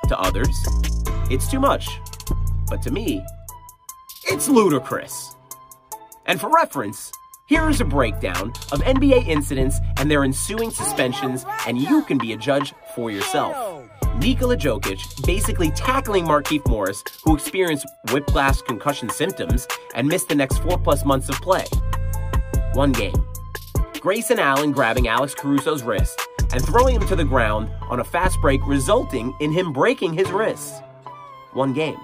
[SPEAKER 1] To others, it's too much. But to me, it's ludicrous. And for reference, here is a breakdown of NBA incidents and their ensuing suspensions, and you can be a judge for yourself. Nikola Jokic basically tackling Markieff Morris, who experienced whiplash concussion symptoms and missed the next four plus months of play. One game. Grayson Allen grabbing Alex Caruso's wrist and throwing him to the ground on a fast break, resulting in him breaking his wrist. One game.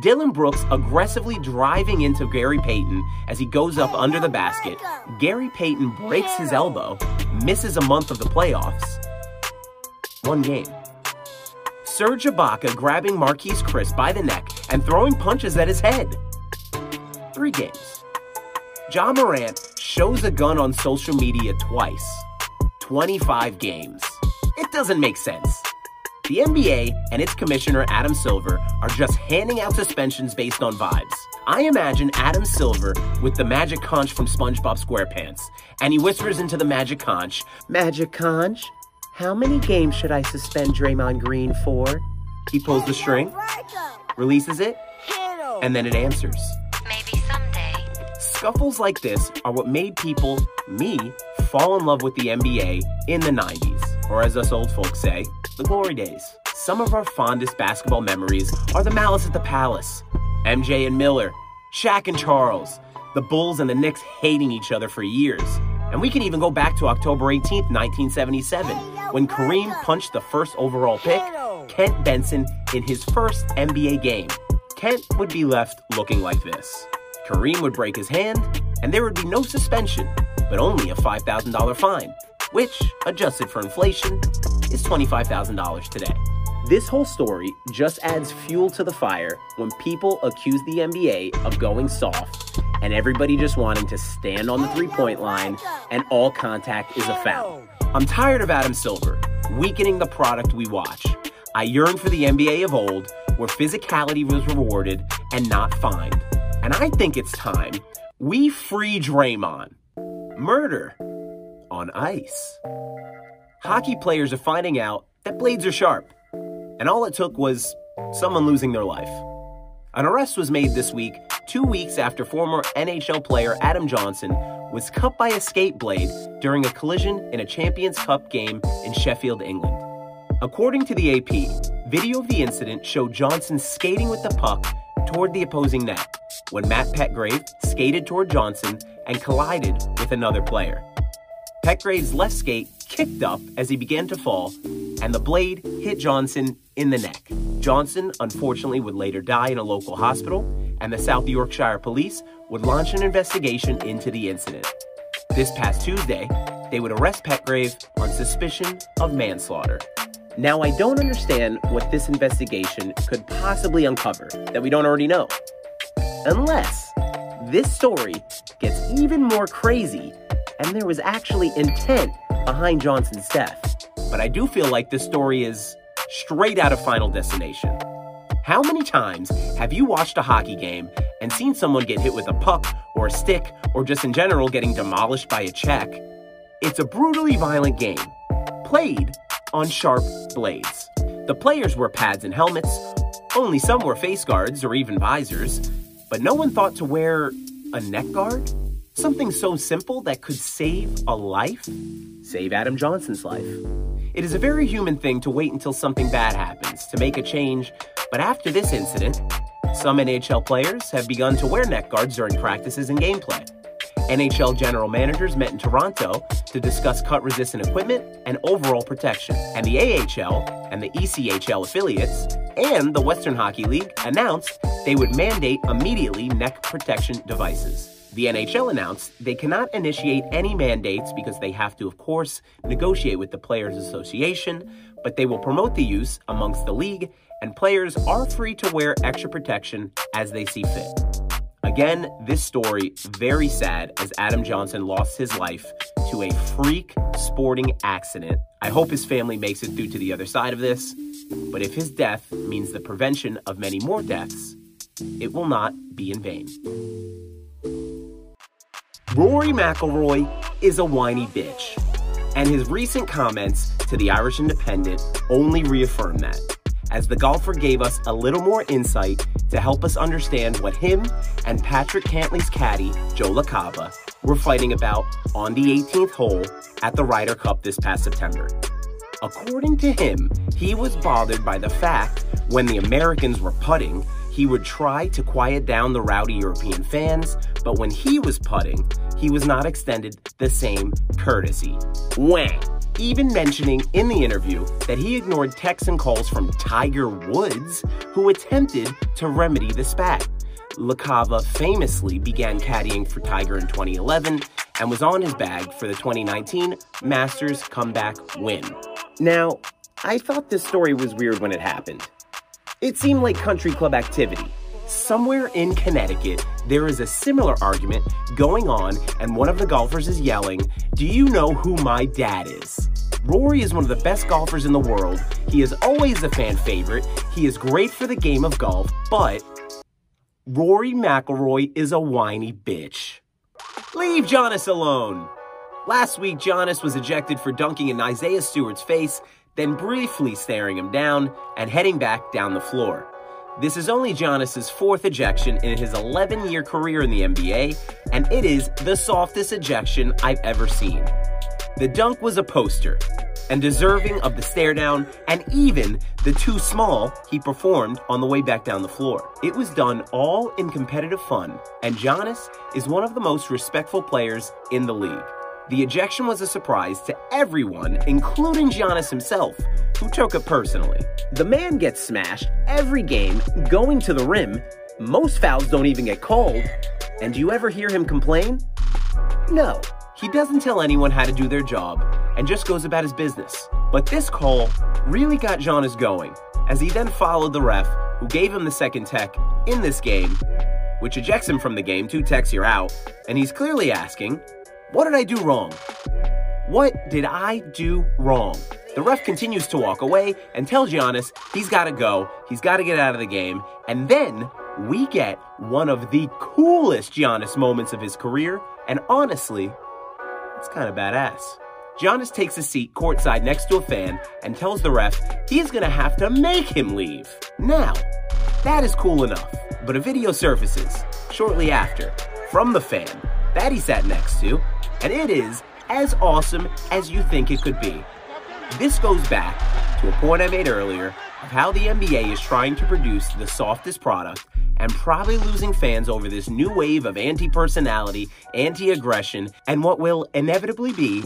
[SPEAKER 1] Dillon Brooks aggressively driving into Gary Payton as he goes up under the basket. Gary Payton breaks his elbow, misses a month of the playoffs. One game. Serge Ibaka grabbing Marquese Chriss by the neck and throwing punches at his head. Three games. Ja Morant shows a gun on social media twice. 25 games. It doesn't make sense. The NBA and its commissioner, Adam Silver, are just handing out suspensions based on vibes. I imagine Adam Silver with the magic conch from SpongeBob SquarePants, and he whispers into the magic conch, Magic conch, how many games should I suspend Draymond Green for? He pulls the string, releases it, and then it answers.
[SPEAKER 6] Maybe someday.
[SPEAKER 1] Scuffles like this are what made people, me, fall in love with the NBA in the 90s, or as us old folks say, the glory days. Some of our fondest basketball memories are the Malice at the Palace, MJ and Miller, Shaq and Charles, the Bulls and the Knicks hating each other for years. And we can even go back to October 18th, 1977, when Kareem punched the first overall pick, Kent Benson, in his first NBA game. Kent would be left looking like this. Kareem would break his hand, and there would be no suspension, but only a $5,000 fine, which, adjusted for inflation, is $25,000 today. This whole story just adds fuel to the fire when people accuse the NBA of going soft and everybody just wanting to stand on the three point line and all contact is a foul. I'm tired of Adam Silver weakening the product we watch. I yearn for the NBA of old where physicality was rewarded and not fined. And I think it's time we free Draymond. Murder on ice. Hockey players are finding out that blades are sharp, and all it took was someone losing their life. An arrest was made this week, two weeks after former NHL player Adam Johnson was cut by a skate blade during a collision in a Champions Cup game in Sheffield, England. According to the AP, video of the incident showed Johnson skating with the puck toward the opposing net when Matt Petgrave skated toward Johnson and collided with another player. Petgrave's left skate kicked up as he began to fall, and the blade hit Johnson in the neck. Johnson, unfortunately, would later die in a local hospital, and the South Yorkshire police would launch an investigation into the incident. This past Tuesday, they would arrest Petgrave on suspicion of manslaughter. Now, I don't understand what this investigation could possibly uncover that we don't already know. Unless this story gets even more crazy and there was actually intent behind Johnson's death. But I do feel like this story is straight out of Final Destination. How many times have you watched a hockey game and seen someone get hit with a puck or a stick or just in general getting demolished by a check? It's a brutally violent game, played on sharp blades. The players wear pads and helmets, only some wore face guards or even visors, but no one thought to wear a neck guard? Something so simple that could save a life? Save Adam Johnson's life. It is a very human thing to wait until something bad happens to make a change, but after this incident, some NHL players have begun to wear neck guards during practices and gameplay. NHL general managers met in Toronto to discuss cut resistant equipment and overall protection. And the AHL and the ECHL affiliates and the Western Hockey League announced they would mandate immediately neck protection devices. The NHL announced they cannot initiate any mandates because they have to, of course, negotiate with the Players Association, but they will promote the use amongst the league, and players are free to wear extra protection as they see fit. Again, this story very sad as Adam Johnson lost his life to a freak sporting accident. I hope his family makes it through to the other side of this, but if his death means the prevention of many more deaths, it will not be in vain. Rory McIlroy is a whiny bitch, and his recent comments to the Irish Independent only reaffirm that, as the golfer gave us a little more insight to help us understand what him and Patrick Cantlay's caddy, Joe LaCava, were fighting about on the 18th hole at the Ryder Cup this past September. According to him, he was bothered by the fact when the Americans were putting, he would try to quiet down the rowdy European fans, but when he was putting, he was not extended the same courtesy. Whang! Even mentioning in the interview that he ignored texts and calls from Tiger Woods, who attempted to remedy the spat. LaCava famously began caddying for Tiger in 2011 and was on his bag for the 2019 Masters comeback win. Now, I thought this story was weird when it happened. It seemed like country club activity. Somewhere in Connecticut, there is a similar argument going on, and one of the golfers is yelling, Do you know who my dad is? Rory is one of the best golfers in the world. He is always a fan favorite. He is great for the game of golf, but Rory McIlroy is a whiny bitch. Leave Giannis alone. Last week, Giannis was ejected for dunking in Isaiah Stewart's face then briefly staring him down and heading back down the floor. This is only Giannis's fourth ejection in his 11 year career in the NBA, and it is the softest ejection I've ever seen. The dunk was a poster, and deserving of the stare down and even the too small he performed on the way back down the floor. It was done all in competitive fun, and Giannis is one of the most respectful players in the league. The ejection was a surprise to everyone, including Giannis himself, who took it personally. The man gets smashed every game, going to the rim. Most fouls don't even get called. And do you ever hear him complain? No. He doesn't tell anyone how to do their job and just goes about his business. But this call really got Giannis going, as he then followed the ref, who gave him the second tech in this game, which ejects him from the game, two techs you're out, and he's clearly asking, what did I do wrong? What did I do wrong? The ref continues to walk away and tells Giannis he's got to go, he's got to get out of the game, and then we get one of the coolest Giannis moments of his career, and honestly, it's kind of badass. Giannis takes a seat courtside next to a fan and tells the ref he's gonna have to make him leave. Now, that is cool enough, but a video surfaces shortly after from the fan that he sat next to and it is as awesome as you think it could be. This goes back to a point I made earlier of how the NBA is trying to produce the softest product and probably losing fans over this new wave of anti personality, anti aggression, and what will inevitably be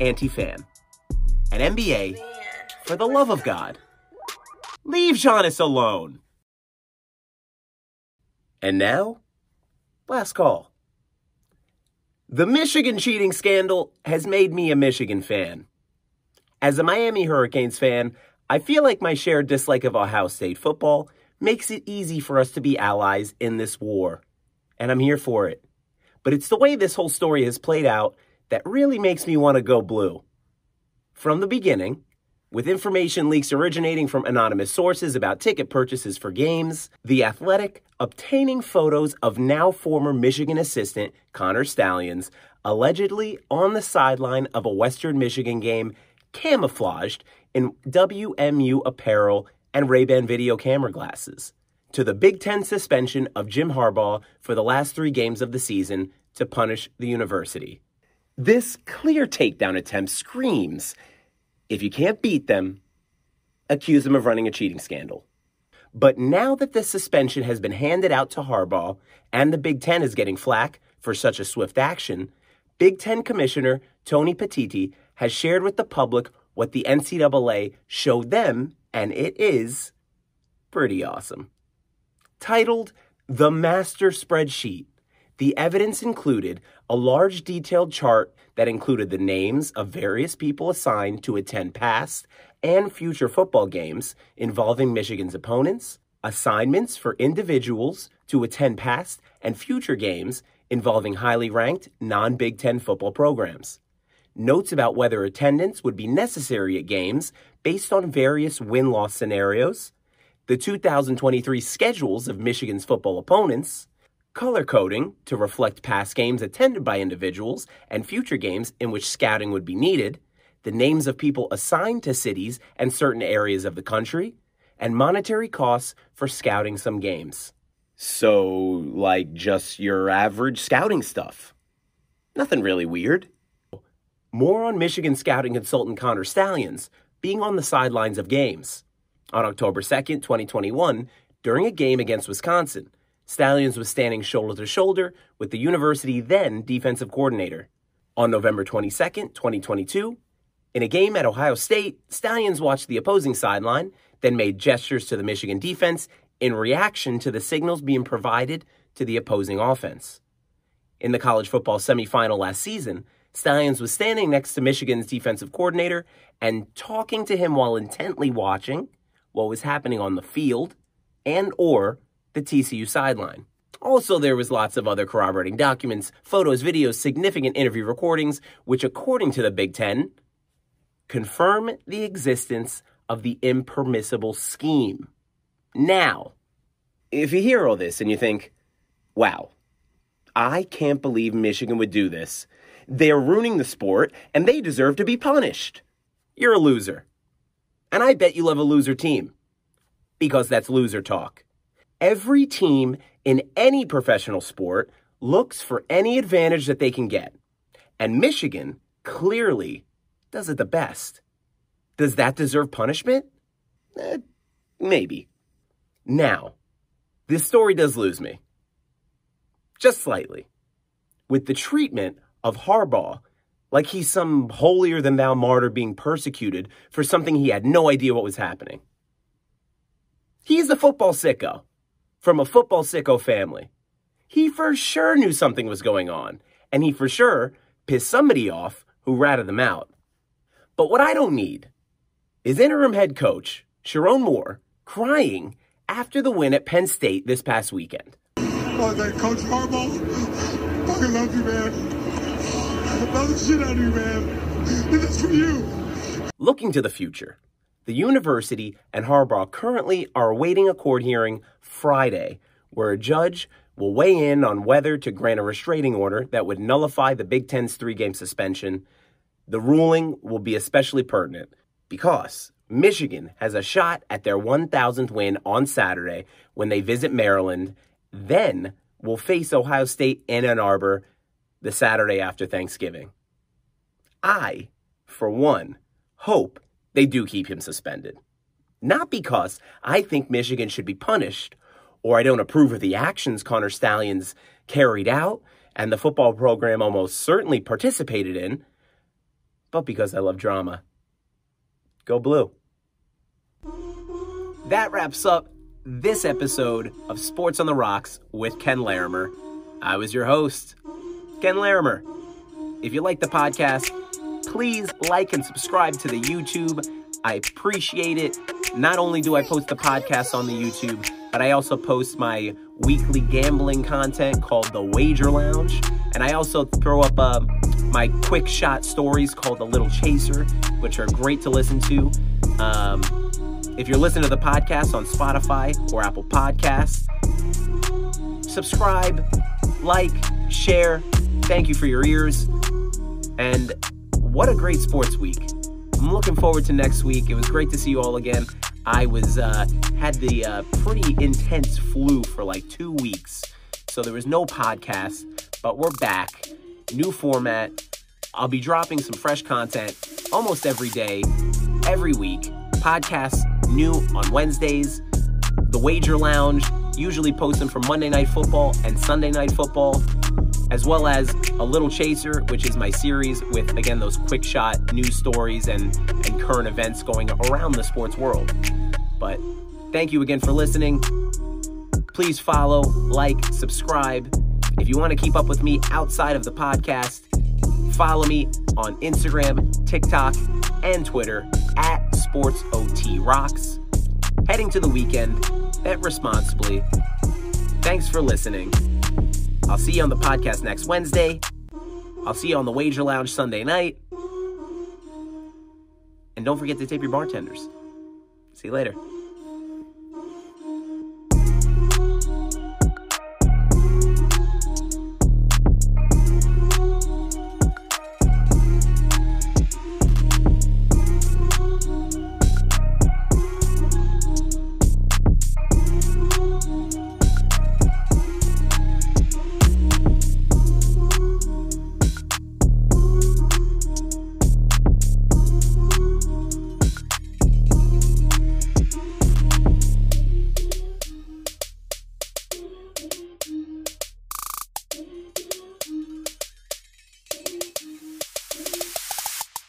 [SPEAKER 1] anti fan. And NBA, for the love of God, leave Giannis alone. And now, last call. The Michigan cheating scandal has made me a Michigan fan. As a Miami Hurricanes fan, I feel like my shared dislike of Ohio State football makes it easy for us to be allies in this war. And I'm here for it. But it's the way this whole story has played out that really makes me want to go blue. From the beginning, with information leaks originating from anonymous sources about ticket purchases for games, The Athletic obtaining photos of now former Michigan assistant Connor Stalions allegedly on the sideline of a Western Michigan game camouflaged in WMU apparel and Ray-Ban video camera glasses, to the Big Ten suspension of Jim Harbaugh for the last three games of the season to punish the university. This clear takedown attempt screams if you can't beat them, accuse them of running a cheating scandal. But now that the suspension has been handed out to Harbaugh and the Big Ten is getting flack for such a swift action, Big Ten Commissioner Tony Petitti has shared with the public what the NCAA showed them, and it is pretty awesome. Titled The Master Spreadsheet, the evidence included a large detailed chart that included the names of various people assigned to attend past and future football games involving Michigan's opponents, assignments for individuals to attend past and future games involving highly ranked non Big Ten football programs. Notes about whether attendance would be necessary at games based on various win loss scenarios, the 2023 schedules of Michigan's football opponents, color coding to reflect past games attended by individuals and future games in which scouting would be needed, the names of people assigned to cities and certain areas of the country, and monetary costs for scouting some games. So, like just your average scouting stuff. Nothing really weird. More on Michigan scouting consultant Connor Stalions being on the sidelines of games. On October 2nd, 2021, during a game against Wisconsin, Stalions was standing shoulder to shoulder with the university then defensive coordinator. On November 22nd, 2022, in a game at Ohio State, Stalions watched the opposing sideline, then made gestures to the Michigan defense in reaction to the signals being provided to the opposing offense. In the college football semifinal last season, Stalions was standing next to Michigan's defensive coordinator and talking to him while intently watching what was happening on the field and or the TCU sideline. Also, there was lots of other corroborating documents, photos, videos, significant interview recordings, which, according to the Big Ten, confirm the existence of the impermissible scheme. Now, if you hear all this and you think, wow, I can't believe Michigan would do this, they're ruining the sport and they deserve to be punished. You're a loser. And I bet you love a loser team because that's loser talk. Every team in any professional sport looks for any advantage that they can get. And Michigan clearly does it the best. Does that deserve punishment? Eh, maybe. Now, this story does lose me. Just slightly. With the treatment of Harbaugh, like he's some holier than thou martyr being persecuted for something he had no idea what was happening. He's a football sicko from a football sicko family. He for sure knew something was going on, and he for sure pissed somebody off who ratted them out. But what I don't need is interim head coach Sherrone Moore crying after the win at Penn State this past weekend.
[SPEAKER 6] Oh, that Coach Harbaugh, fucking love you, man. Love the shit out of you, man. This is for you.
[SPEAKER 1] Looking to the future, the university and Harbaugh currently are awaiting a court hearing Friday where a judge will weigh in on whether to grant a restraining order that would nullify the Big Ten's three game suspension. The ruling will be especially pertinent because Michigan has a shot at their 1,000th win on Saturday when they visit Maryland, then will face Ohio State in Ann Arbor the Saturday after Thanksgiving. I, for one, hope they do keep him suspended. Not because I think Michigan should be punished or I don't approve of the actions Connor Stalions carried out and the football program almost certainly participated in, but because I love drama. Go blue. That wraps up this episode of Sports on the Rocks with Ken Larimer. I was your host, Ken Larimer. If you like the podcast, please like and subscribe to the YouTube. I appreciate it. Not only do I post the podcast on the YouTube, but I also post my weekly gambling content called The Wager Lounge. And I also throw up uh, my quick shot stories called The Little Chaser, which are great to listen to. Um, if you're listening to the podcast on Spotify or Apple Podcasts, subscribe, like, share. Thank you for your ears. And what a great sports week. I'm looking forward to next week. It was great to see you all again. I was uh, had the uh, pretty intense flu for like two weeks, so there was no podcast. But we're back, new format. I'll be dropping some fresh content almost every day, every week. Podcasts new on Wednesdays. The Wager Lounge usually posting for Monday Night Football and Sunday Night Football, as well as a Little Chaser, which is my series with again those quick shot news stories and and current events going around the sports world. But thank you again for listening. Please follow, like, subscribe. If you want to keep up with me outside of the podcast, follow me on Instagram, TikTok, and Twitter at SportsOTRocks. Heading to the weekend, bet responsibly. Thanks for listening. I'll see you on the podcast next Wednesday. I'll see you on the Wager Lounge Sunday night. And don't forget to tip your bartenders. See you later.